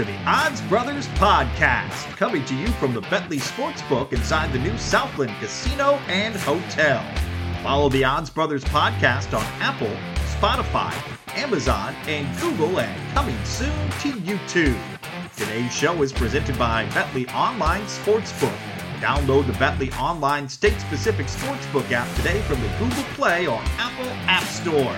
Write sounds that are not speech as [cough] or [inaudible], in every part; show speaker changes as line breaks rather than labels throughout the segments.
To the Odds Brothers Podcast, coming to you from the Betly Sportsbook inside the new Southland Casino and Hotel. Follow the Odds Brothers Podcast on Apple, Spotify, Amazon, and Google, and coming soon to YouTube. Today's show is presented by Betly Online Sportsbook. Download the Betly Online State Specific Sportsbook app today from the Google Play or Apple App Stores.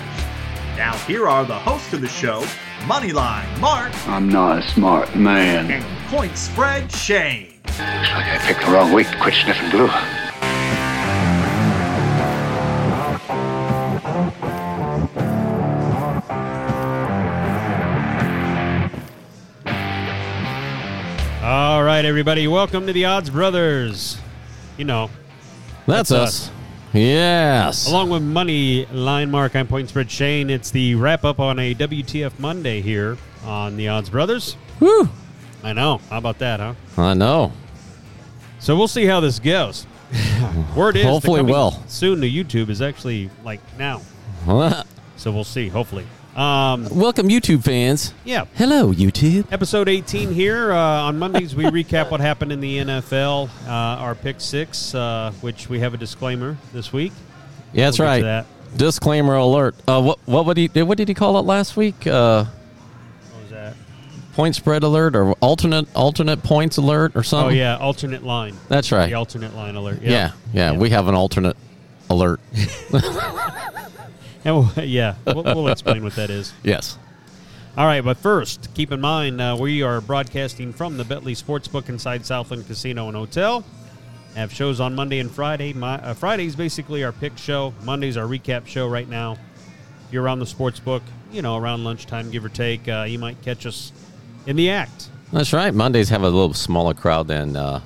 Now, here are the hosts of the show Moneyline Mark
I'm not a smart man.
and Point Spread Shane.
Looks like I picked the wrong week to quit sniffing glue.
All right, everybody, welcome to the Odds Brothers. You know,
That's,
That's
us. Yes.
along with Money Line Mark, I'm Point Spread Shane. It's the wrap up on a WTF Monday here on the Odds Brothers.
Woo.
I know. How about that, huh?
I know.
So we'll see how this goes. [laughs] Word is,
Hopefully well.
Soon to YouTube is actually like now, so we'll see. Hopefully, um,
Welcome, YouTube fans.
yeah.
Hello, YouTube.
Episode 18 here. Uh, on Mondays, we recap what happened in the NFL, uh, our pick six, uh, which we have a disclaimer this week.
Yeah, that's
We'll get
right.
to that.
Disclaimer alert. Uh, what what would he what did he call it last week? Uh,
What was that?
point spread alert or alternate alternate points alert or something.
Oh,
something?
yeah, alternate line.
That's right.
The alternate line alert.
yeah, yeah, We have an alternate alert. [laughs]
And [laughs] we'll- yeah, we'll, we'll explain what that is. [laughs]
yes.
All right, but first, keep in mind uh, we are broadcasting from the Betly Sportsbook inside Southland Casino and Hotel. Have shows on Monday and Friday. My, uh, Friday's basically our pick show. Monday's our recap show right now. If you're around the sportsbook, you know, around lunchtime, give or take, uh, you might catch us in the act.
That's right. Mondays have a little smaller crowd than uh,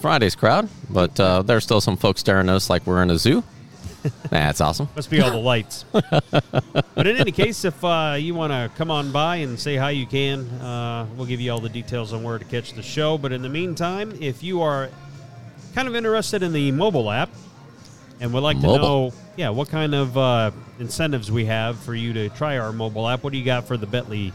Friday's crowd, but uh, there's still some folks staring at us like we're in a zoo. That's awesome.
Must be all the lights. [laughs] but in any case, if uh, you want to come on by and say hi, you can. Uh, we'll give you all the details on where to catch the show. But in the meantime, if you are kind of interested in the mobile app and would like to know, yeah, what kind of uh, incentives we have for you to try our mobile app, what do you got for the Betly,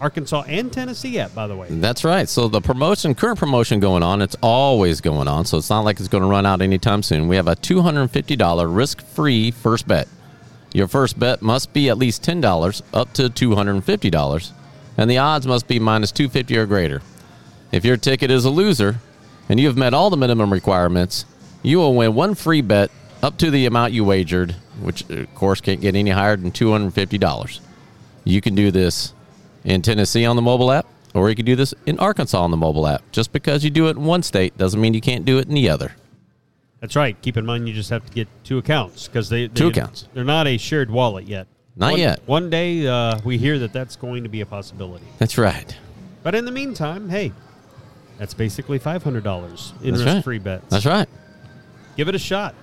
Arkansas, and Tennessee app, by the way?
That's right. So the promotion, current promotion going on, it's always going on. So it's not like it's going to run out anytime soon. We have a $250 risk-free first bet. Your first bet must be at least $10 up to $250, and the odds must be minus 250 or greater. If your ticket is a loser and you have met all the minimum requirements, you will win one free bet up to the amount you wagered, which of course can't get any higher than $250. You can do this in Tennessee on the mobile app, or you can do this in Arkansas on the mobile app. Just because you do it in one state doesn't mean you can't do it in the other.
That's right. Keep in mind you just have to get two accounts because they, they
Two accounts.
They're not a shared wallet yet.
Not
One-
yet.
One day uh, we hear that that's going to be a possibility.
That's right.
But in the meantime, hey, that's basically five hundred dollars in
That's right.
bets.
That's right.
Give it a shot.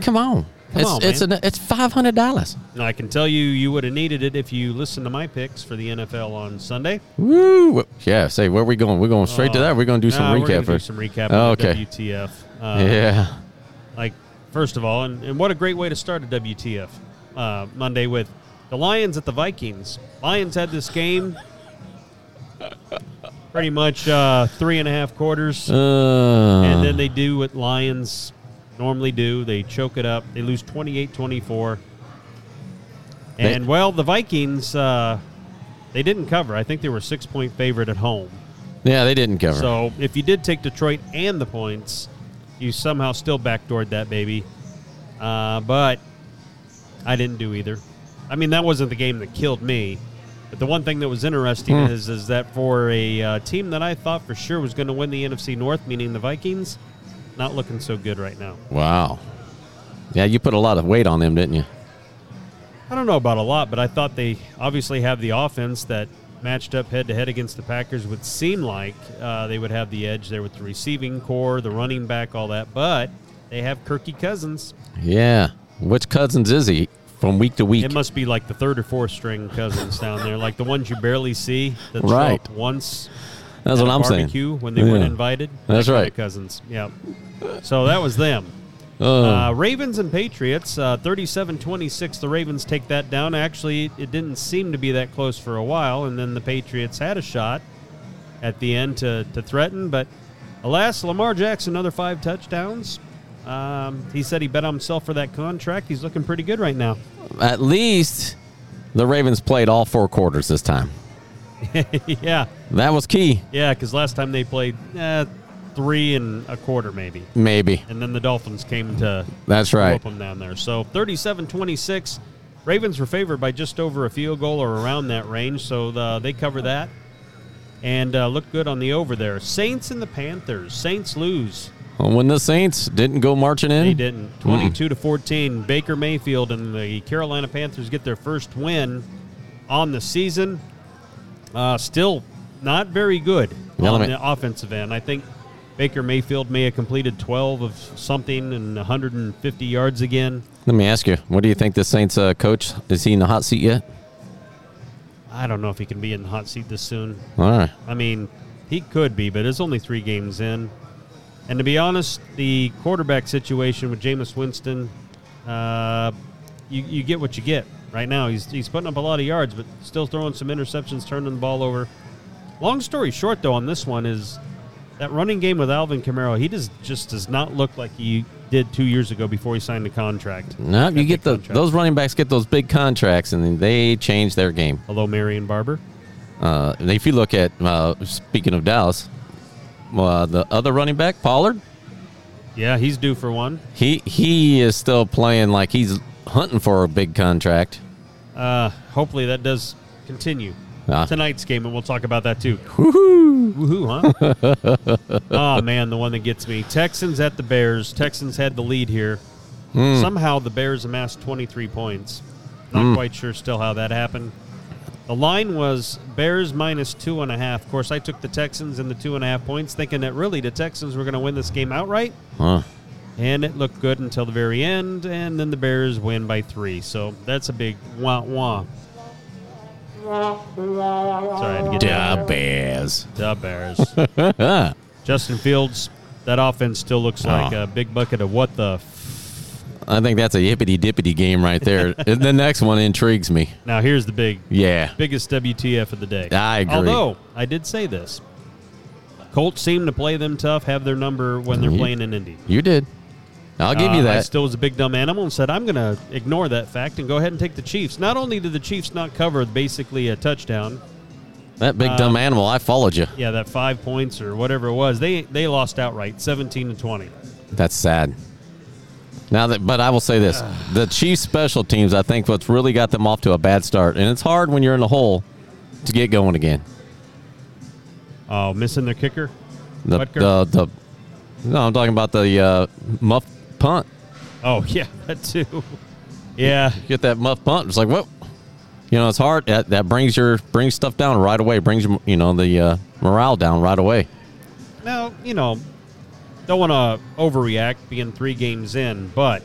Come on.
Come
it's
on,
it's an, it's five hundred dollars.
I can tell you, you would have needed it if you listened to my picks for the NFL on Sunday.
Woo! Yeah. Say where are we going? We're going straight to that. We're going to do some
Nah,
recap
We're do some recap.
Oh, okay.
the WTF. Uh,
yeah.
Like first of all, and, and what a great way to start a WTF uh, Monday with the Lions at the Vikings. Lions had this game. Pretty much uh, three and a half quarters.
Uh,
and then they do what Lions normally do. They choke it up. They lose 28-24.
They-
And well, the Vikings uh, they didn't cover. I think they were six point favorite at home.
yeah, they didn't cover.
So if you did take Detroit and the points, you somehow still backdoored that baby. Uh, but I didn't do either. I mean, that wasn't the game that killed me. But the one thing that was interesting
Hmm.
is is that for a uh, team that I thought for sure was going to win the NFC North, meaning the Vikings, not looking so good right now.
wow. Yeah, you put a lot of weight on them, didn't you?
I don't know about a lot, but I thought they obviously have the offense that matched up head to head against the Packers would seem like uh, they would have the edge there with the receiving corps, the running back, all that. But they have Kirky Cousins.
Yeah. Which cousins is he from week to week?
It must be like the third or fourth string cousins down there, like the ones you barely see that
Right.
once.
That's what I'm saying.
barbecue when they weren't invited.
That's
That
right.
Cousins. Yeah. So that was them.
Oh.
Uh, Ravens and Patriots, uh, 37-26. The Ravens take that down. Actually, it didn't seem to be that close for a while, and then the Patriots had a shot, at the end to, to threaten. But alas, Lamar Jackson, another five touchdowns. Um, he said he bet on himself for that contract. He's looking pretty good right now.
At least the Ravens played all four quarters this time. [laughs]
yeah,
That was key,
yeah, because last time they played eh, three and a quarter, maybe.
maybe.
And then the Dolphins came to
That's right.
them down there. So 37 26. Ravens were favored by just over a field goal or around that range, so the, they cover that and uh, look good on the over there. Saints and the Panthers. Saints lose.
When the Saints didn't go marching in,
They didn't. 22 to 14. Baker Mayfield and the Carolina Panthers get their first win on the season. Uh, still not very good
Yeah,
on the offensive end. I think Baker Mayfield may have completed 12 of something and 150 yards again.
Let me ask you, what do you think the Saints uh, coach is he in the hot seat yet?
I don't know if he can be in the hot seat this soon.
All right.
I mean, he could be, but it's only three games in. And to be honest, the quarterback situation with Jameis Winston, uh, you, you get what you get right now. He's, he's putting up a lot of yards, but still throwing some interceptions, turning the ball over. Long story short, though, on this one is that running game with Alvin Kamara, he does, just does not look like he did two years ago before he signed the contract.
No, you get the
contract.
those running backs get those big contracts, and then they change their game.
Hello, Marion Barber.
Uh, if you look at uh, speaking of Dallas, uh, the other running back Pollard,
Yeah, he's due for one.
he he is still playing like he's hunting for a big contract.
Uh, hopefully that does continue
Ah.
tonight's game, and we'll talk about that too. Woohoo! Woohoo! Huh? [laughs] oh man, the one that gets me: Texans at the Bears. Texans had the lead here.
Hmm.
Somehow the Bears amassed 23 points. Not quite sure still how that happened. The line was Bears minus two and a half. Of course, I took the Texans and the two and a half points, thinking that really the Texans were going to win this game outright.
Huh.
And it looked good until the very end, and then the Bears win by three. So that's a big wah wah. Sorry, I had to get that.
Bears.
The Bears. [laughs] Justin Fields, that offense still looks oh. like
Oh.
a big bucket of what the. F-
I think that's a yippity dippity game right there. [laughs] the next one intrigues me.
now here's the big,
Yeah.
biggest WTF of the day.
I agree.
Although I did say this, Colts seem to play them tough, have their number when they're
You-
playing in Indy.
You did. I'll give you
Uh, I
that.
still was a big dumb animal and said I'm going to ignore that fact and go ahead and take the Chiefs. Not only did the Chiefs not cover basically a touchdown,
that big
um,
dumb animal, I followed you.
yeah, that five points or whatever it was, they they lost outright, 17 to 20.
That's sad. Now that, but I will say this: [sighs] the Chiefs' special teams, I think, what's really got them off to a bad start, and it's hard when you're in the hole to get going again.
Oh, missing their kicker.
The
Butker?
the, the no, I'm talking about the uh, muff punt.
Oh [laughs] yeah, that too. Yeah,
Get that muff punt. It's like, whoa, you know, it's hard. That, that brings your brings stuff down right away. Brings your, you know the uh, morale down right away.
now you know, don't want to overreact being three games in, but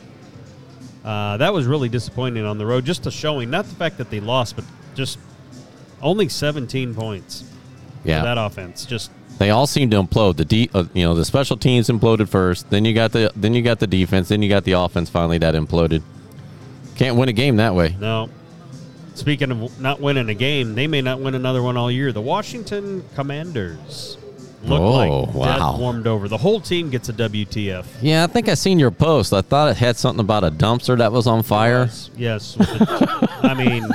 uh, that was really disappointing on the road. Just a showing, not the fact that they lost, but just only 17 points.
Yeah,
for that offense. Just
they all seem to implode. The de- uh, you know the special teams imploded first. Then you got the then you got the defense. Then you got the offense. Finally, that imploded. Can't win a game that way.
no. Speaking of not winning a game, they may not win another one all year. The Washington Commanders look
Oh,
like
wow.
warmed over. The whole team gets a WTF.
Yeah, I think I seen your post. I thought it had something about a dumpster that was on fire.
Yes. yes. [laughs] I mean,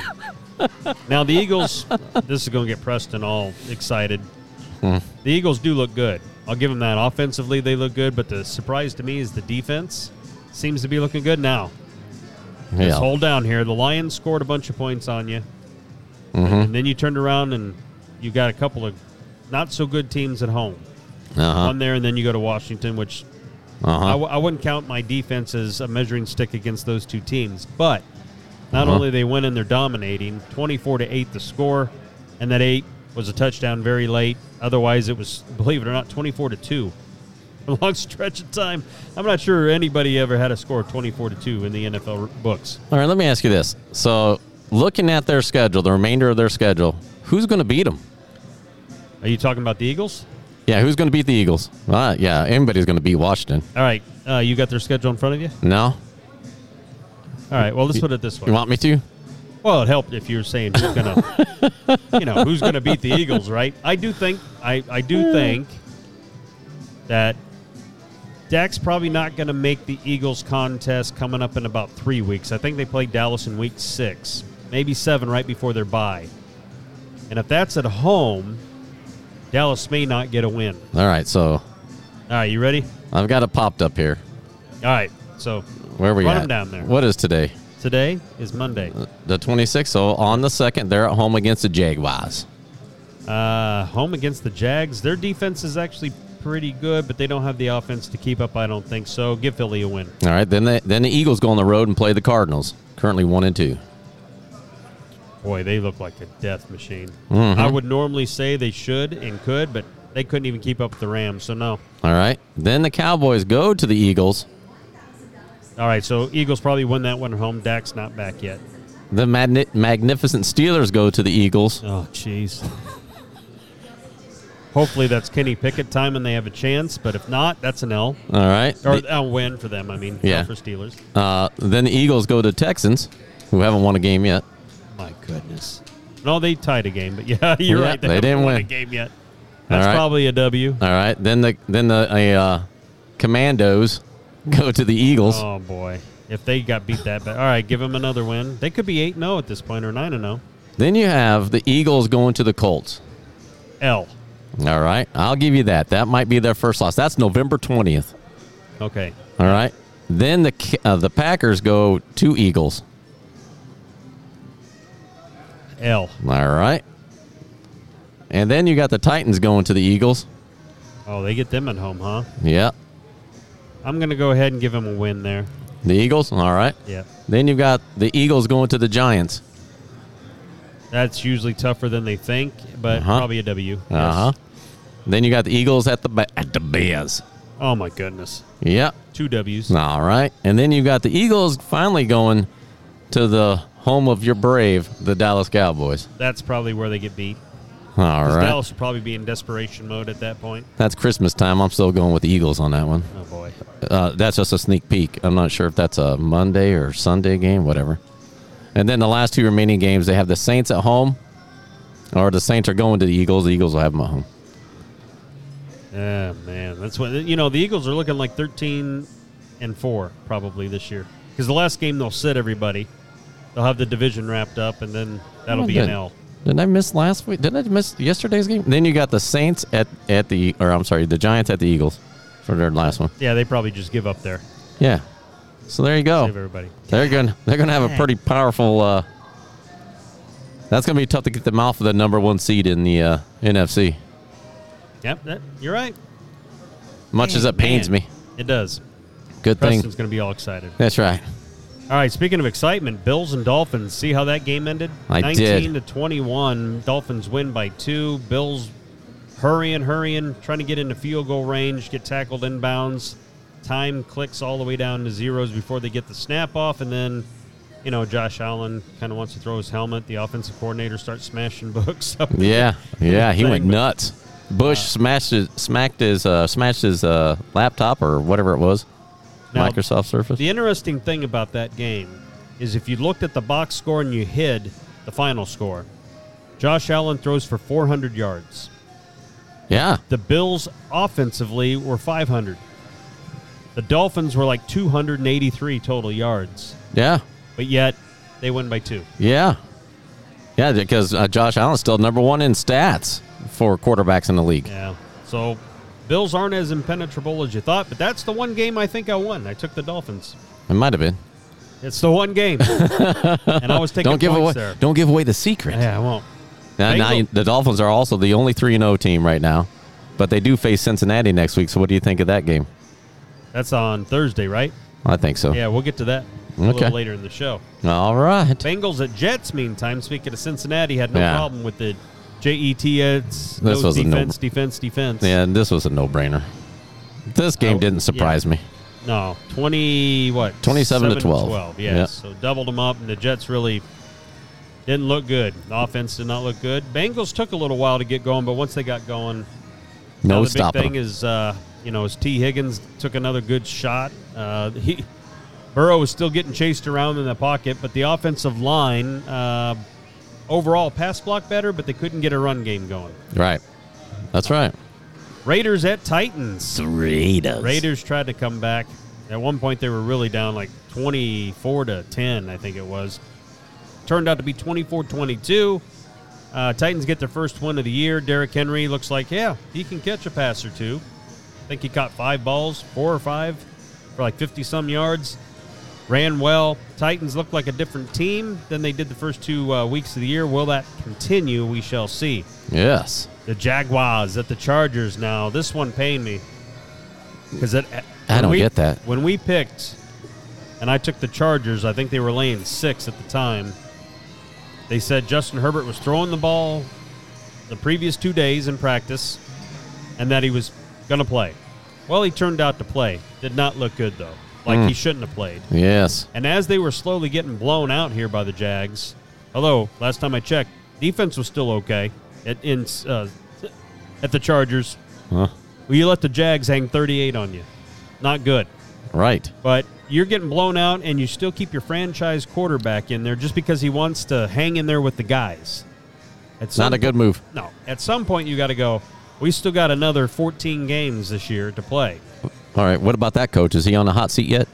now the Eagles, this is going to get Preston all excited.
Hmm.
The Eagles do look good. I'll give them that. Offensively, they look good, but the surprise to me is the defense seems to be looking good now. Just hold down here. The Lions scored a bunch of points on you.
Mm-hmm.
And then you turned around and you got a couple of not so good teams at home.
Uh-huh.
One there, and then you go to Washington, which I,
Uh-huh.
w- I wouldn't count my defense as a measuring stick against those two teams. But not
Uh-huh.
only they win and they're dominating, twenty-four to eight the score, and that eight was a touchdown very late. Otherwise, it was believe it or not, twenty-four to two. [laughs] A long stretch of time. I'm not sure anybody ever had a score of twenty-four to two in the NFL books.
All right, let me ask you this. So, looking at their schedule, the remainder of their schedule, who's going to beat them?
Are you talking about the Eagles?
Yeah, who's going to beat the Eagles? Uh, yeah, anybody's going to beat Washington.
All right, uh, you got their schedule in front of you.
No?
All right. Well, let's put it this way.
You want me to?
Well, it helped if you're saying who's gonna, [laughs] you know, who's gonna beat the Eagles, right? I do think, I, I do think that Dak's probably not gonna make the Eagles contest coming up in about three weeks. I think they play Dallas in week six, maybe seven, right before their bye. And if that's at home, Dallas may not get a win.
All right, so
All right, you ready?
I've got it popped up here.
All right, so
Where are we
Run
at?
'em down there.
What is today?
Today is Monday.
The 26th. So on the second, they're at home against the Jaguars.
Uh, home against the Jags. Their defense is actually pretty good, but they don't have the offense to keep up. I don't think so. Give Philly a win.
All right, then the, then the Eagles go on the road and play the Cardinals. Currently one and two.
Boy, they look like a death machine.
Mm-hmm.
I would normally say they should and could, but they couldn't even keep up with the Rams. So no.
All right, then the Cowboys go to the Eagles.
All right, so Eagles probably win that one at home. Dak's not back yet.
The magni- magnificent Steelers go to the Eagles.
Oh, jeez. Hopefully that's Kenny Pickett time and they have a chance, but if not, that's an L
All right.
or a win for them. I mean,
Yeah.
for Steelers.
Uh, then the Eagles go to Texans, who haven't won a game yet.
My goodness. No, they tied a game, but [laughs] yeah, you're
Yeah,
right.
they
haven't
didn't
won a game yet. That's
right.
probably a W.
All right. Then the then the uh, Commandos [laughs] go to the Eagles.
Oh boy, if they got beat that bad. All right, give them another win. They could be eight zero at this point or nine zero.
Then you have the Eagles going to the Colts.
L.
All right. I'll give you that. That might be their first loss. That's November 20th.
Okay.
All right. Then the uh, the Packers go to Eagles.
L.
All right. And then you got the Titans going to the Eagles.
Oh, they get them at home, huh?
Yeah.
I'm gonna go ahead and give them a win there.
The Eagles. All right.
Yeah.
Then you've got the Eagles going to the Giants.
That's usually tougher than they think, but
Uh-huh.
probably a W. Yes.
Uh huh. Then you got the Eagles at the at the Bears.
Oh my goodness.
Yep.
Two W's.
All right. And then you got the Eagles finally going to the home of your brave, the Dallas Cowboys.
That's probably where they get beat.
All right.
Dallas will probably be in desperation mode at that point.
That's Christmas time. I'm still going with the Eagles on that one.
Oh boy.
Uh, that's just a sneak peek. I'm not sure if that's a Monday or Sunday game, whatever. And then the last two remaining games, they have the Saints at home, or the Saints are going to the Eagles. The Eagles will have them at home.
Yeah, man. That's what you know. The Eagles are looking like thirteen and four probably this year because the last game they'll sit everybody. They'll have the division wrapped up, and then that'll be an L.
Did I miss last week? Didn't I miss yesterday's game? Then you got the Saints at at the, or I'm sorry, the Giants at the Eagles for their last one.
Yeah, they probably just give up there.
Yeah. So there you go.
Save everybody.
They're going to they're going to have a pretty powerful. Uh, that's going to be tough to get them off of the number one seed in the uh, NFC.
Yep, that, you're right.
Much as it pains
Man,
me.
It does.
Good thing.
Preston's going to be all excited.
That's right.
All right, speaking of excitement, Bills and Dolphins. See how that game ended?
I
19
did.
to 21. Dolphins win by two. Bills hurrying, hurrying, trying to get into field goal range, get tackled inbounds. Time clicks all the way down to zeros before they get the snap off, and then, you know, Josh Allen kind of wants to throw his helmet. The offensive coordinator starts smashing [laughs] books. up.
Yeah, yeah, he went nuts. Bush smashed his, smacked his, uh, smashed his uh, laptop or whatever it was,
Now,
Microsoft Surface.
The interesting thing about that game is if you looked at the box score and you hid the final score, Josh Allen throws for 400 yards.
Yeah,
The Bills offensively were 500. The Dolphins were like 283 total yards,
yeah,
but yet they win by two.
yeah, yeah. Because uh, Josh Allen's still number one in stats for quarterbacks in the league.
Yeah. So Bills aren't as impenetrable as you thought, but that's the one game I think I won. I took the Dolphins.
It might have been.
It's the one game, [laughs] and I was taking
Don't give away.
there.
Don't give away the secret.
Yeah, I won't.
Now, now you- the Dolphins are also the only three and zero team right now, but they do face Cincinnati next week. So what do you think of that game?
That's on Thursday, right?
I think so.
Yeah, we'll get to that a
Okay.
little later in the show.
All right.
Bengals at Jets, meantime, speaking of Cincinnati, had no
Yeah.
problem with the JET. It's
This
no
was a no-
defense, defense, defense.
Yeah, this was a no-brainer. This game
Oh,
didn't surprise
yeah.
me.
No, 20, what?
27 to 12.
12, yes.
Yeah.
So doubled them up, and the Jets really didn't look good. The offense did not look good. Bengals took a little while to get going, but once they got going,
No
the big
stopping.
thing
them.
is, uh, you know, as Tee Higgins took another good shot. Uh, he Burrow was still getting chased around in the pocket, but the offensive line uh, overall pass block better, but they couldn't get a run game going.
Right. That's right.
Raiders at Titans.
Raiders.
Raiders tried to come back. At one point, they were really down like 24 to 10, I think it was. Turned out to be 24 22. Uh, Titans get their first win of the year. Derrick Henry looks like, yeah, he can catch a pass or two. I think he caught five balls, four or five, for like 50 some yards. Ran well. Titans look like a different team than they did the first two uh, weeks of the year. Will that continue? We shall see.
Yes.
The Jaguars at the Chargers now. This one pained me because it.
I don't
we-
get that.
When we picked, and I took the Chargers, I think they were laying six at the time. They said Justin Herbert was throwing the ball the previous two days in practice, and that he was going to play. Well, he turned out to play. Did not look good though. Like
Hmm.
he shouldn't have played.
Yes.
And as they were slowly getting blown out here by the Jags, although last time I checked, defense was still okay at in uh, at the Chargers.
Huh.
Well, you let the Jags hang 38 on you. Not good.
Right.
But you're getting blown out, and you still keep your franchise quarterback in there just because he wants to hang in there with the guys. Some
Not a good move.
No. At some point, you got to go. We still got another 14 games this year to play.
All right. What about that coach? Is he on the hot seat yet?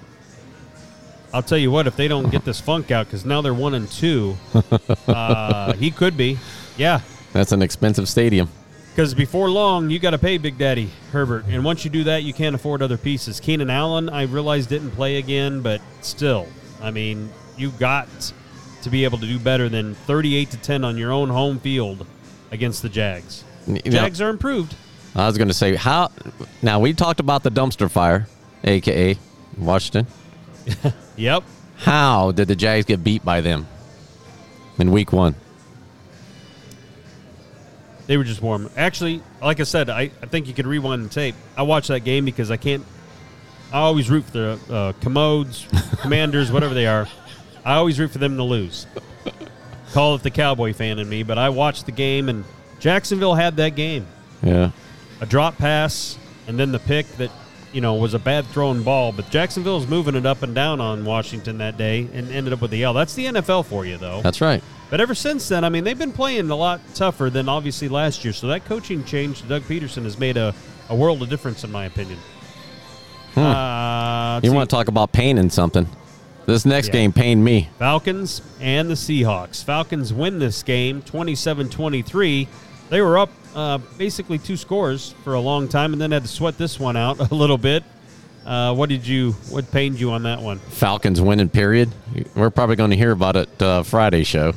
I'll tell you what, if they don't get this funk out, because now they're one and two, [laughs] uh, he could be. Yeah,
That's an expensive stadium.
because before long, you got to pay Big Daddy Herbert, and once you do that, you can't afford other pieces. Keenan Allen, I realize didn't play again, but still, I mean, you got to be able to do better than 38 to 10 on your own home field against the Jags.
You know-
Jags are improved.
I was going to say how. Now we talked about the dumpster fire, aka Washington. [laughs]
Yep.
How did the Jags get beat by them in Week One?
They were just warm. Actually, like I said, I, I think you could rewind the tape. I watched that game because I can't. I always root for the uh, commodes, [laughs] commanders, whatever they are. I always root for them to lose. Call it the cowboy fan in me, but I watched the game and Jacksonville had that game.
Yeah.
A drop pass and then the pick that you know was a bad thrown ball, but Jacksonville was moving it up and down on Washington that day and ended up with the L. That's the NFL for you, though.
That's right.
But ever since then, I mean, they've been playing a lot tougher than obviously last year. So that coaching change to Doug Pederson has made a, a world of difference, in my opinion. Uh,
You
see,
want to talk about painting something? This next
Yeah.
game pained me.
Falcons and the Seahawks. Falcons win this game 27 23. They were up uh, basically two scores for a long time and then had to sweat this one out [laughs] a little bit. Uh, what did you, what pained you on that one?
Falcons winning. Period. We're probably going to hear about it uh, Friday show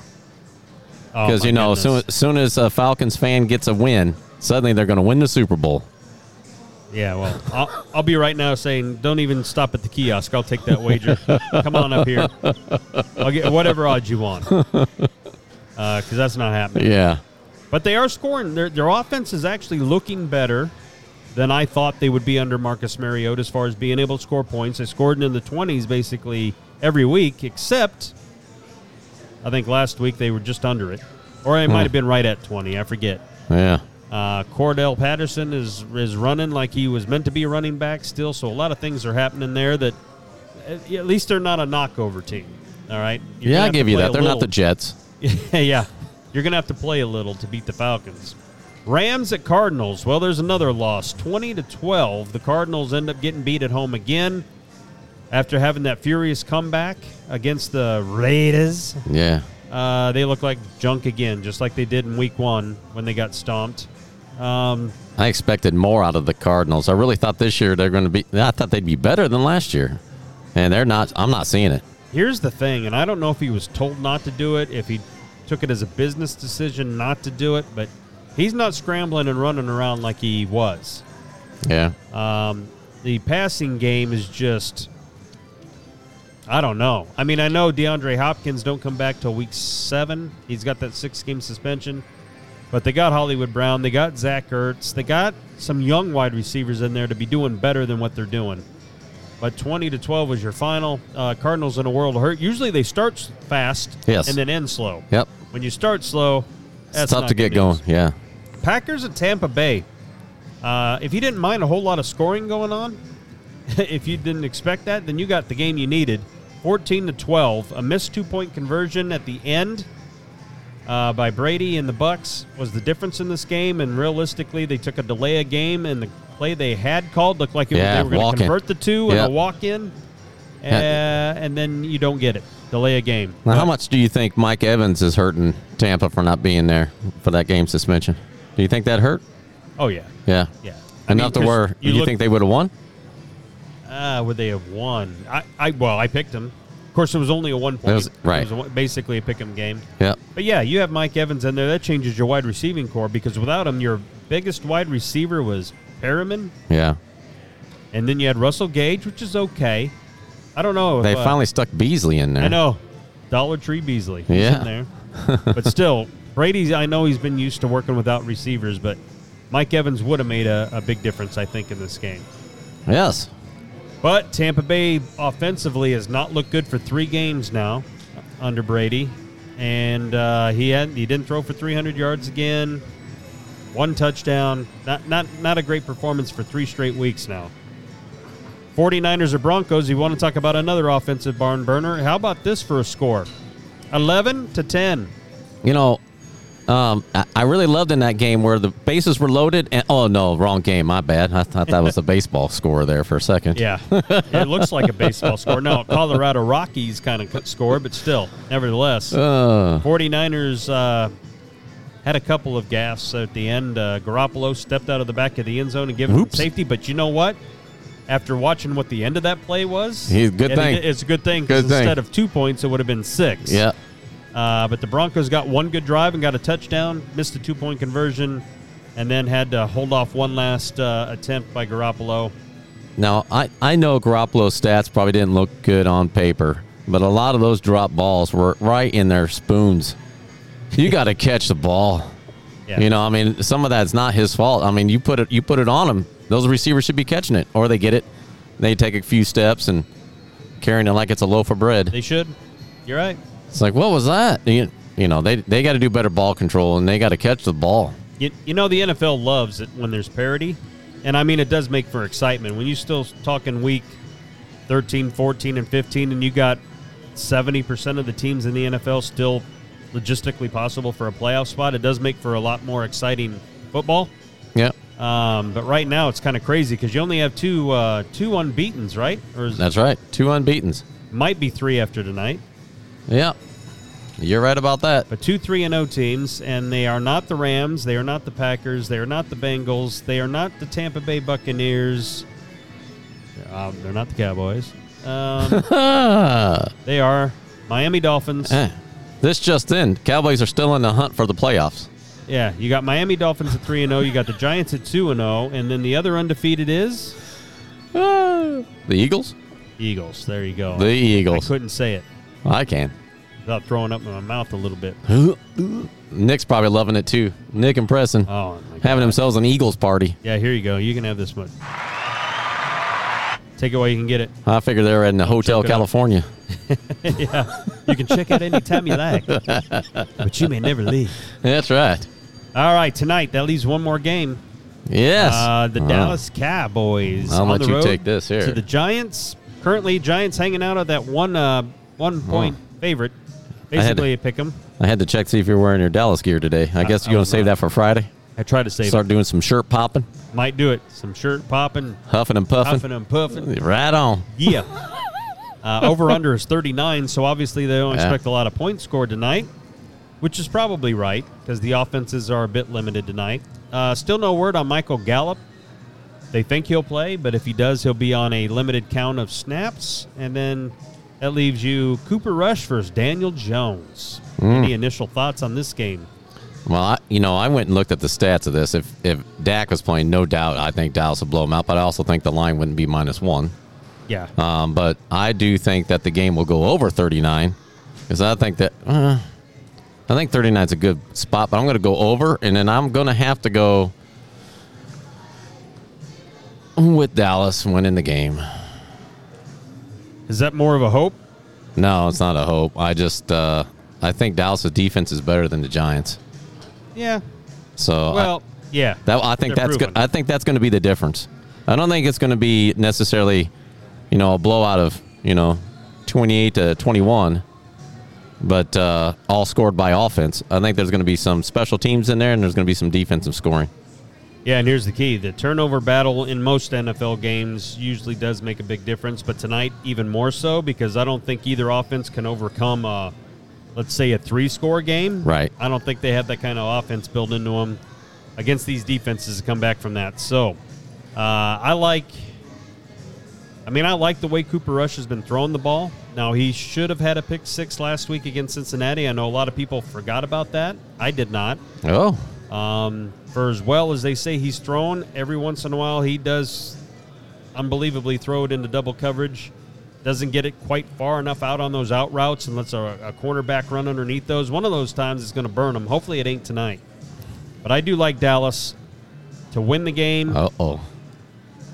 Oh,
because
my
you know, as soon, as soon as a Falcons fan gets a win, suddenly they're going to win the Super Bowl.
Yeah, well, I'll, I'll be right now saying, don't even stop at the kiosk. I'll take that wager. Come on up here. I'll get whatever odds you want, [laughs] because that's not happening.
Yeah.
But they are scoring. Their their offense is actually looking better than I thought they would be under Marcus Mariota as far as being able to score points. They scored in the twenties basically every week, except I think last week they were just under it, or they might have been right at twenty. I forget.
Yeah.
Uh, Cordell Patterson is is running like he was meant to be a running back still. So a lot of things are happening there that at least they're not a knockover team. All right. You're
Yeah, I give you that. They're not the Jets. [laughs]
yeah, you're gonna have to play a little to beat the Falcons. Rams at Cardinals. Well, there's another loss, twenty to twelve. The Cardinals end up getting beat at home again after having that furious comeback against the Raiders.
Yeah.
Uh, they look like junk again, just like they did in Week One when they got stomped. Um,
I expected more out of the Cardinals. I really thought this year they're going to be. I thought they'd be better than last year, and they're not. I'm not seeing it.
Here's the thing, and I don't know if he was told not to do it, if he took it as a business decision not to do it, but he's not scrambling and running around like he was.
Yeah.
Um, the passing game is just, I don't know. I mean, I know DeAndre Hopkins don't come back till week seven. He's got that six game suspension, but they got Hollywood Brown, they got Zach Ertz, they got some young wide receivers in there to be doing better than what they're doing. But 20 to 12 was your final. Uh, Cardinals in a world of hurt. Usually they start fast
Yes.
and then end slow.
Yep.
When you start slow, that's
it's tough to get going. Yeah.
Packers at Tampa Bay. Uh, if you didn't mind a whole lot of scoring going on, [laughs] if you didn't expect that, then you got the game you needed. 14 to 12, a missed two-point conversion at the end uh, by Brady and the Bucs was the difference in this game. And realistically, they took a delay of game, and the play they had called looked like it,
Yeah,
they were going to convert the two and a walk-in, uh,
Yeah.
and then you don't get it. Delay a game.
Now, how much do you think Mike Evans is hurting Tampa for not being there for that game suspension? Do you think that hurt?
Oh yeah,
Yeah.
yeah. I
Enough
mean,
to where you,
look-
think they would have won?
Ah, would they have won? I, I well, I picked them. Of course, it was only a one point.
It was- right.
It was a, basically a pick 'em game.
Yeah.
But yeah, you have Mike Evans in there. That changes your wide receiving corps because without him, your biggest wide receiver was Perriman,
Yeah.
and then you had Russell Gage, which is okay. I don't know. If,
They
uh,
finally stuck Beasley in there.
I know. Dollar Tree Beasley. He's
Yeah.
in there. [laughs] but still, Brady's. I know he's been used to working without receivers, but Mike Evans would have made a, a big difference, I think, in this game.
Yes.
But Tampa Bay offensively has not looked good for three games now under Brady, and uh, he had he didn't throw for 300 yards again, one touchdown. Not not not a great performance for three straight weeks now. 49ers or Broncos. You want to talk about another offensive barn burner? How about this for a score? 11 to 10.
You know, um, I, really loved in that game where the bases were loaded. And oh no, wrong game. My bad. I thought that was a baseball score there for a second.
Yeah, it looks like a baseball score. No, Colorado Rockies kind of score, but still, nevertheless.
Uh,
49ers uh, had a couple of gaffes at the end. Uh, Garoppolo stepped out of the back of the end zone and gave him
Oops.
safety. But you know what? After watching what the end of that play was,
He's- good thing.
it- it's a good thing because
Good thing.
instead of two points, it would have been six.
yeah.
Uh, but the Broncos got one good drive and got a touchdown, missed a two point conversion, and then had to hold off one last uh, attempt by Garoppolo.
Now I I know Garoppolo's stats probably didn't look good on paper, but a lot of those drop balls were right in their spoons. You [laughs] got to catch the ball.
Yeah.
You know, I mean, some of that's not his fault. I mean, you put it you put it on him. Those receivers should be catching it, or they get it. They take a few steps and carrying it like it's a loaf of bread.
They should. You're right.
It's like, what was that? You, you know, they they got to do better ball control and they got to catch the ball.
You, you know the NFL loves it when there's parity, and I mean it does make for excitement. When you still talking week 13, 14, and 15, and you got 70% of the teams in the NFL still logistically possible for a playoff spot, it does make for a lot more exciting football.
Yeah,
Um, but right now it's kind of crazy because you only have two uh, two unbeaten's, right? Or is,
that's right. Two unbeaten's.
might be three after tonight.
Yeah, you're right about that.
But two three and O teams, and they are not the Rams, they are not the Packers, they are not the Bengals, they are not the Tampa Bay Buccaneers. Um, they're not the Cowboys. Um, [laughs] they are Miami Dolphins.
Eh. This just in, Cowboys are still in the hunt for the playoffs.
Yeah, you got Miami Dolphins at three and zero. You got the Giants at two and zero, and then the other undefeated is
The Eagles?
Eagles. There you go.
The Eagles.
I couldn't say it
I can.
without throwing up in my mouth a little bit. [laughs]
Nick's probably loving it too. Nick and Preston
Oh,
having themselves an Eagles party.
Yeah, here you go. You can have this one. Take it while you can get it.
I figure they're in the Hotel
check it out.
California. [laughs]
yeah, you can check out anytime you like, but you may never leave. [laughs]
That's right.
All right, tonight that leaves one more game.
Yes.
Uh, the
Oh.
Dallas Cowboys
I'll let you
road
take this here.
to the Giants. Currently, Giants hanging out of that one uh, one point favorite.
I had to-
Basically, pick them.
I had to check see if you're wearing your Dallas gear today. I guess you're going to save that for Friday.
I try to save it.
Start
it.
doing some shirt popping,
Might do it. Some shirt popping,
huffing and puffing.
puffing and puffing.
Right on.
Yeah. [laughs] Uh, over under is 39, so obviously they don't
Yeah.
expect a lot of points scored tonight, which is probably right because the offenses are a bit limited tonight. Uh, still no word on Michael Gallup. They think he'll play, but if he does, he'll be on a limited count of snaps. And then that leaves you Cooper Rush versus Daniel Jones. Any initial thoughts on this game?
Well, I, you know, I went and looked at the stats of this. If if Dak was playing, no doubt, I think Dallas would blow him out. But I also think the line wouldn't be minus one.
Yeah.
Um, but I do think that the game will go over 39 because I think that uh, I think 39 is a good spot. But I'm going to go over, and then I'm going to have to go with Dallas winning the game.
Is that more of a hope?
No, it's not a hope. I just uh, I think Dallas' defense is better than the Giants.
Yeah.
So I-
Well, yeah.
that I think
They're
that's
proven.
good. I think that's going to be the difference. I don't think it's going to be necessarily, you know, a blowout of you know, twenty-eight to twenty-one, but uh, all scored by offense. I think there's going to be some special teams in there, and there's going to be some defensive scoring.
Yeah, and here's the key: the turnover battle in most NFL games usually does make a big difference, but tonight even more so because I don't think either offense can overcome. Uh, let's say a three-score game.
Right.
I don't think they have that kind of offense built into them against these defenses to come back from that. So, uh, I like. I mean, I like the way Cooper Rush has been throwing the ball. Now he should have had a pick six last week against Cincinnati. I know a lot of people forgot about that. I did not.
Oh,
Um, for as well as they say he's thrown, every once in a while he does unbelievably throw it into double coverage. Doesn't get it quite far enough out on those out routes and lets a, a cornerback run underneath those. One of those times is going to burn him. Hopefully it ain't tonight. But I do like Dallas to win the game,
uh oh.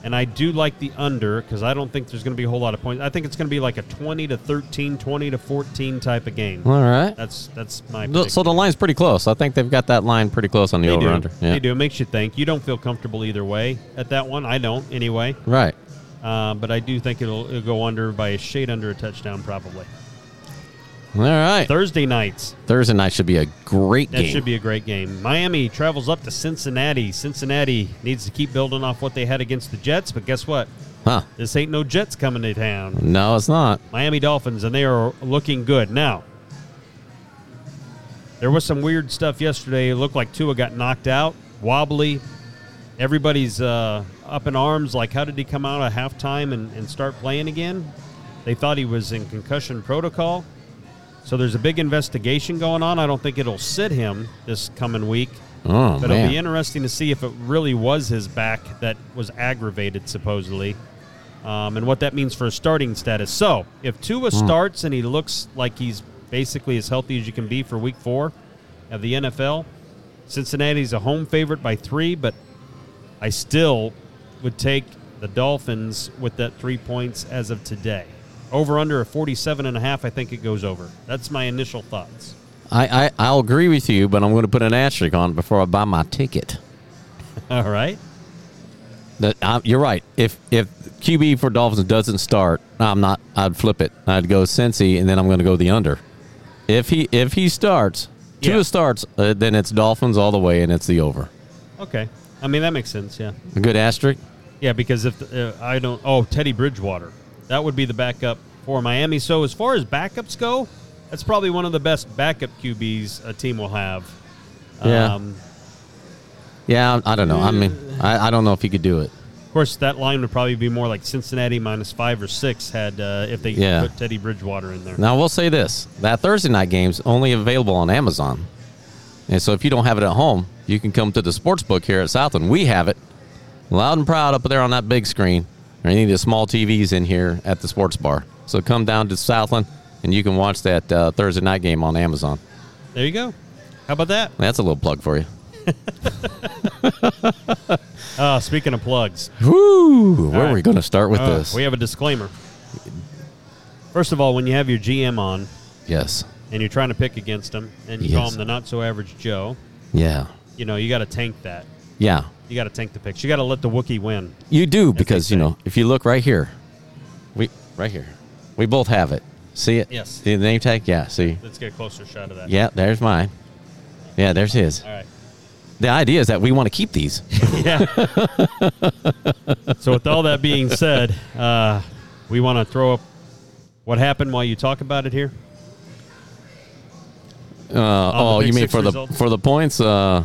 And I do like the under because I don't think there's going to be a whole lot of points. I think it's going to be like a 20 to 13, 20 to 14 type of game.
All right.
That's that's my
So the line's pretty close. I think they've got that line pretty close on the
They
over
do.
under. Yeah.
They do. It makes you think. You don't feel comfortable either way at that one. I don't anyway.
Right.
Uh, but I do think it'll, it'll go under by a shade under a touchdown probably.
All right.
Thursday nights.
Thursday night should be a great
That
game.
should be a great game. Miami travels up to Cincinnati. Cincinnati needs to keep building off what they had against the Jets, but guess what?
huh?
This ain't no Jets coming to town.
No, it's not.
Miami Dolphins, and they are looking good. Now, there was some weird stuff yesterday. It looked like Tua got knocked out, wobbly. Everybody's uh, up in arms. Like, how did he come out at halftime and, and start playing again? They thought he was in concussion protocol. So there's a big investigation going on. I don't think it'll sit him this coming week.
Oh
But
man.
it'll be interesting to see if it really was his back that was aggravated, supposedly, um, and what that means for his starting status. So, if Tua
Hmm.
starts and he looks like he's basically as healthy as you can be for week four of the NFL, Cincinnati's a home favorite by three, but I still would take the Dolphins with that three points as of today. Over under a 47 and a half, I think it goes over. That's my initial thoughts.
I, I I'll agree with you, but I'm going to put an asterisk on it before I buy my ticket. [laughs]
All right.
That I, you're right. If if QB for Dolphins doesn't start, I'm not. I'd flip it. I'd go Cincy, and then I'm going to go the under. If he if he starts,
Yeah.
Tua starts, uh, then it's Dolphins all the way, and it's the over.
Okay. I mean, that makes sense, yeah.
A good asterisk.
Yeah, because if uh, I don't, oh Teddy Bridgewater, that would be the backup for Miami. So as far as backups go, that's probably one of the best backup QBs a team will have.
Yeah.
Um,
Yeah, I don't know. I mean, I, I don't know if he could do it.
of course, that line would probably be more like Cincinnati minus five or six had uh, if they
Yeah.
put Teddy Bridgewater in there.
Now, we'll say this that Thursday night game's only available on Amazon. And so if you don't have it at home, you can come to the sports book here at Southland. We have it loud and proud up there on that big screen or any of the small TVs in here at the sports bar. So come down to Southland and you can watch that uh, Thursday night game on Amazon.
There you go. How about that?
That's a little plug for you.
Uh, [laughs] speaking of plugs,
Woo! Where
All
are we going to start with
uh,
this?
we have a disclaimer. First of all, when you have your GM on
yes.
and you're trying to pick against him, and you call
Yes.
him the not so average Joe,
Yeah.
you know you got to tank that.
Yeah.
You got to tank the picks. You got to let the Wookiee win.
You do because you know if you look right here, we right here, we both have it. See it?
Yes.
See the name tag? Yeah. See.
Let's get a closer shot of that.
Yeah. There's mine. Yeah. There's his.
All right.
The idea is that we want to keep these. [laughs] [laughs]
Yeah. so with all that being said, uh, we want to throw up what happened while you talk about it here.
Uh, oh, you mean for
results?
the for the points? Uh,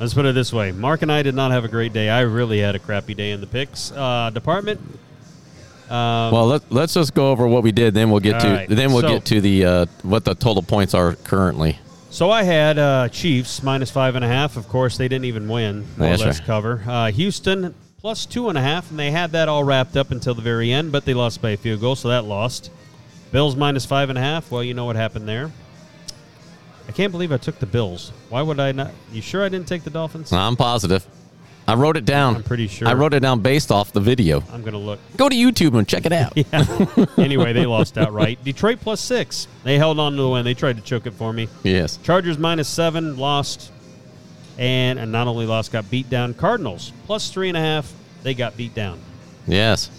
Let's put it this way: Mark and I did not have a great day. I really had a crappy day in the picks uh, department. Um,
well, let, let's just go over what we did. Then we'll get to
right.
then we'll
So-
get to the uh, what the total points are currently.
So I had uh, Chiefs minus five and a half. Of course, they didn't even win. More
That's
or less
right.
cover. Uh, Houston plus two and a half, and they had that all wrapped up until the very end, but they lost by a field goal, so that lost. Bills minus five and a half. Well, you know what happened there. I can't believe I took the Bills. Why would I not? You sure I didn't take the Dolphins?
I'm positive. I wrote it down.
I'm pretty sure.
I wrote it down based off the video.
I'm gonna look.
Go to YouTube and check it out. [laughs] [laughs]
Anyway, they lost outright. Detroit plus six. They held on to the win. They tried to choke it for me.
Yes.
Chargers minus seven, lost, and and not only lost, got beat down. Cardinals plus three and a half they got beat down.
Yes.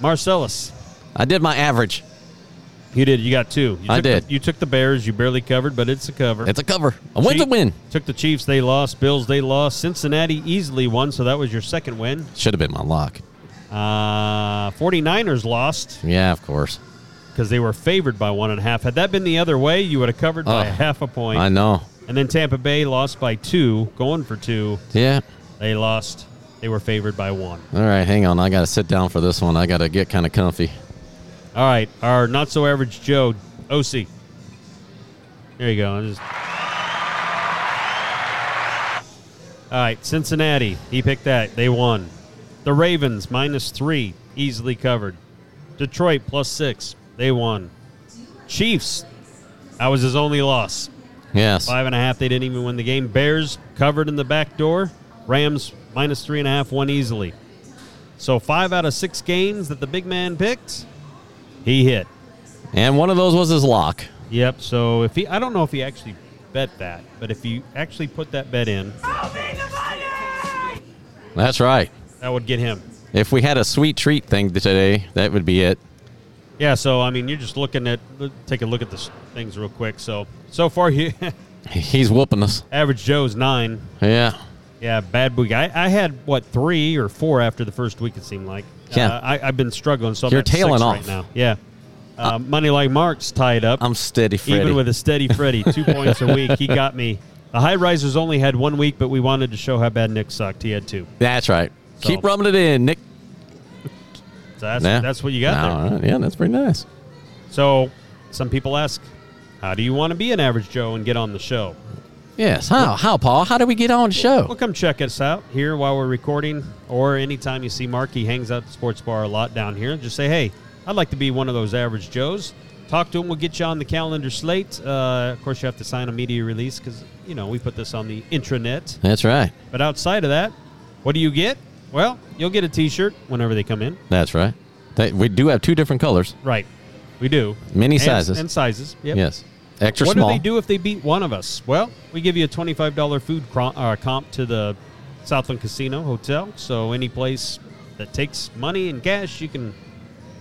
Marcellus,
I did my average.
You did. You got two. You
I
took the-
did.
you took the Bears. You barely covered, but it's a cover.
It's a cover. A win's a win.
Took the Chiefs. They lost. Bills. They lost. Cincinnati easily won, so that was your second win.
Should have been my lock.
Uh, 49ers lost
Yeah, of course.
because they were favored by one and a half. Had that been the other way, you would have covered by
Oh,
half a point.
I know.
And then Tampa Bay lost by two, going for two.
Yeah.
They lost. They were favored by one.
All right, hang on. I got to sit down for this one. I got to get kind of comfy.
All right, our not so average Joe, OC. There you go. Just- All right, Cincinnati. He picked that. They won. The Ravens minus three, easily covered. Detroit plus six. They won. Chiefs. That was his only loss.
Yes.
Five and a half. They didn't even win the game. Bears covered in the back door. Rams minus three and a half won easily. So five out of six games that the big man picked, he hit.
And one of those was his lock.
Yep. So if he, I don't know if he actually bet that, but if you actually put that bet in,
That's right.
that would get him.
If we had a sweet treat thing today, that would be it.
Yeah. So I mean, you're just looking at. Take a look at the things real quick. So so far, [laughs] you
He's whooping us.
average Joe's nine.
Yeah.
Yeah, bad week. I, I had what three or four after the first week. It seemed like.
Yeah.
Uh, I, I've been struggling, so I'm
You're
at six right now. Yeah. Uh, Moneyline Mark's tied up.
I'm steady Freddy.
Even with a steady Freddie, two [laughs] points a week, he got me. The high risers only had one week, but we wanted to show how bad Nick sucked. He had two.
That's right.
So-
Keep rubbing it in, Nick.
So that's,
Yeah.
that's what you got
right. Yeah, that's pretty nice.
So some people ask, how do you want to be an average Joe and get on the show?
Yes. How, how, Paul? How do we get on the show?
Well, come check us out here while we're recording, or anytime you see Mark, he hangs out at the sports bar a lot down here. Just say, hey, I'd like to be one of those average Joes. Talk to him. We'll get you on the calendar slate. Uh, of course, you have to sign a media release because, you know, we put this on the intranet.
That's right.
But outside of that, what do you get? Well, you'll get a T-shirt whenever they come in.
That's right. They, we do have two different colors.
Right, we do.
Many
And-
sizes.
and sizes. Yep.
Yes. Extra
what
small.
do they do if they beat one of us? Well, we give you a twenty-five dollar food cro- uh, comp to the Southland Casino Hotel. So any place that takes money and cash, you can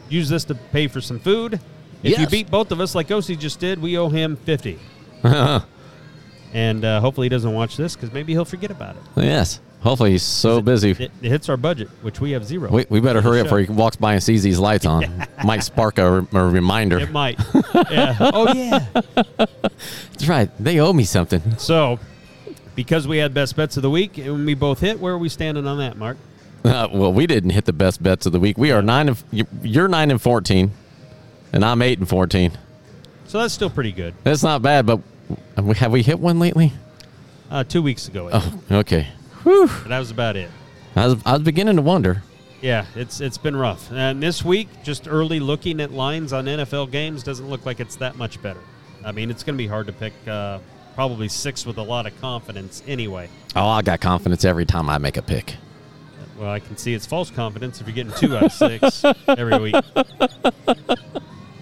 use this to pay for some food. If you beat both of us, like Osi just did, we owe him fifty. [laughs] and uh, hopefully he doesn't watch this because maybe he'll forget about it.
yes. Hopefully he's so busy.
It, it hits our budget, which we have zero.
We, we better hurry up before he walks by and sees these lights on. [laughs] Might spark a, a reminder.
It might. [laughs] yeah. Oh yeah.
That's right. They owe me something.
So, because we had best bets of the week and we both hit, where are we standing on that, Mark?
Uh, well, we didn't hit the best bets of the week. We are nine and you- you're nine and fourteen, and I'm eight and fourteen.
So that's still pretty good.
That's not bad, but have we- hit one lately?
Uh, two weeks ago,
Oh, okay. Whew.
But that was about it.
I was, I was beginning to wonder.
Yeah, it's it's been rough. And this week, just early looking at lines on NFL games doesn't look like it's that much better. I mean, it's going to be hard to pick uh, probably six with a lot of confidence anyway.
Oh, I got confidence every time I make a pick.
Well, I can see it's false confidence if you're getting two out of six [laughs] every week.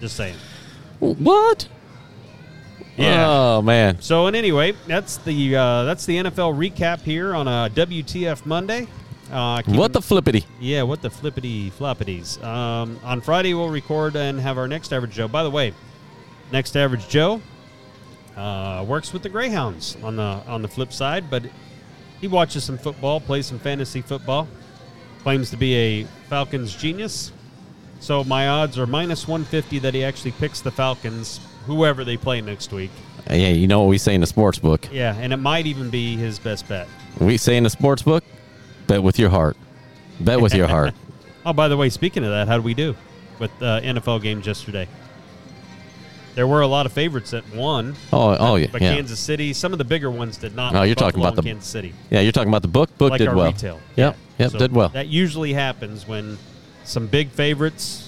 Just saying.
What? Oh man.
So, and anyway, that's the uh, that's the NFL recap here on a WTF Monday. Uh,
What the flippity?
Yeah, what the flippity floppities. Um, on Friday, we'll record and have our next average Joe. By the way, next average Joe uh, works with the Greyhounds on the on the flip side, but he watches some football, plays some fantasy football, claims to be a Falcons genius. So my odds are minus 150 that he actually picks the Falcons, whoever they play next week.
Yeah, you know what we say in the sports book.
Yeah, and it might even be his best bet.
We say in the sports book, bet with your heart. Bet with your heart. [laughs] [laughs]
Oh, by the way, speaking of that, how did we do with uh, NFL games yesterday? There were a lot of favorites that won,
Oh, oh yeah.
but
yeah.
Kansas City, some of the bigger ones did not.
Oh, you're talking about the-
Kansas City,
Yeah, you're talking about the book. Book
like
did
our
well.
retail.
Yep. Yep.
So
did well.
That usually happens when some big favorites,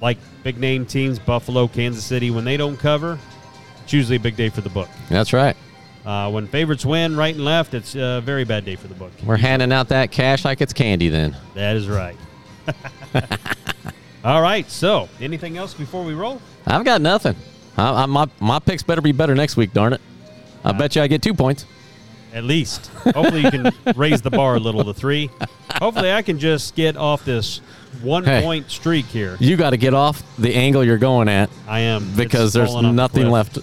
like big name teams, Buffalo, Kansas City, when they don't cover, it's usually a big day for the book.
That's right.
Uh, when favorites win right and left, it's a very bad day for the book.
We're handing out that cash like it's candy. Then.
That is right. [laughs] All right. So, anything else before we roll?
I've got nothing. I, I, my my picks better be better next week. Darn it! I bet you I get two points.
At least. Hopefully, you can [laughs] raise the bar a little to three. Hopefully, I can just get off this one
Hey.
point streak here.
You got to get off the angle you're going at
I am
because there's
off the
nothing left.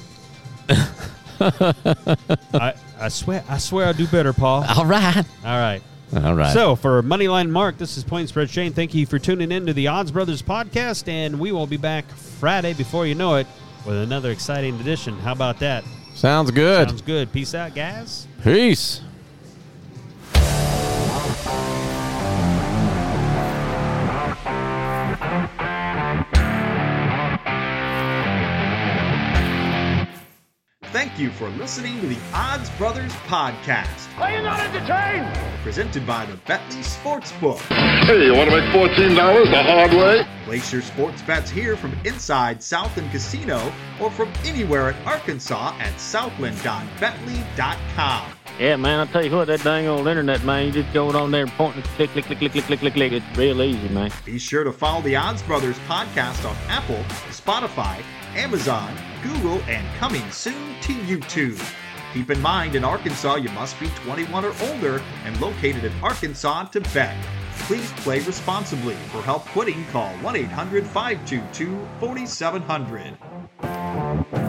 [laughs]
I, I swear, I swear, I'll do better, Paul.
All right.
All right.
All right.
So for Moneyline Mark, this is Point Spread Shane. Thank you for tuning in to the Odds Brothers podcast, and we will be back Friday before you know it with another exciting edition. How about that?
Sounds good.
Sounds good. Peace out, guys.
Peace.
Thank you for listening to the Odds Brothers podcast,
Are you not entertained?
presented by the Betly Sportsbook.
Hey, you want to make $14 the hard way?
Place your sports bets here from inside Southland Casino or from anywhere in Arkansas at southland.betly.com.
Yeah, man, I tell you what, that dang old internet, man, you just go on there and point and click, click, click, click, click, click, click, click. It's real easy, man.
Be sure to follow the Odds Brothers podcast on Apple, Spotify, Amazon, Google, and coming soon to YouTube. Keep in mind, in Arkansas, you must be 21 or older and located in Arkansas to bet. Please play responsibly. For help quitting, call 1 800 522 4700.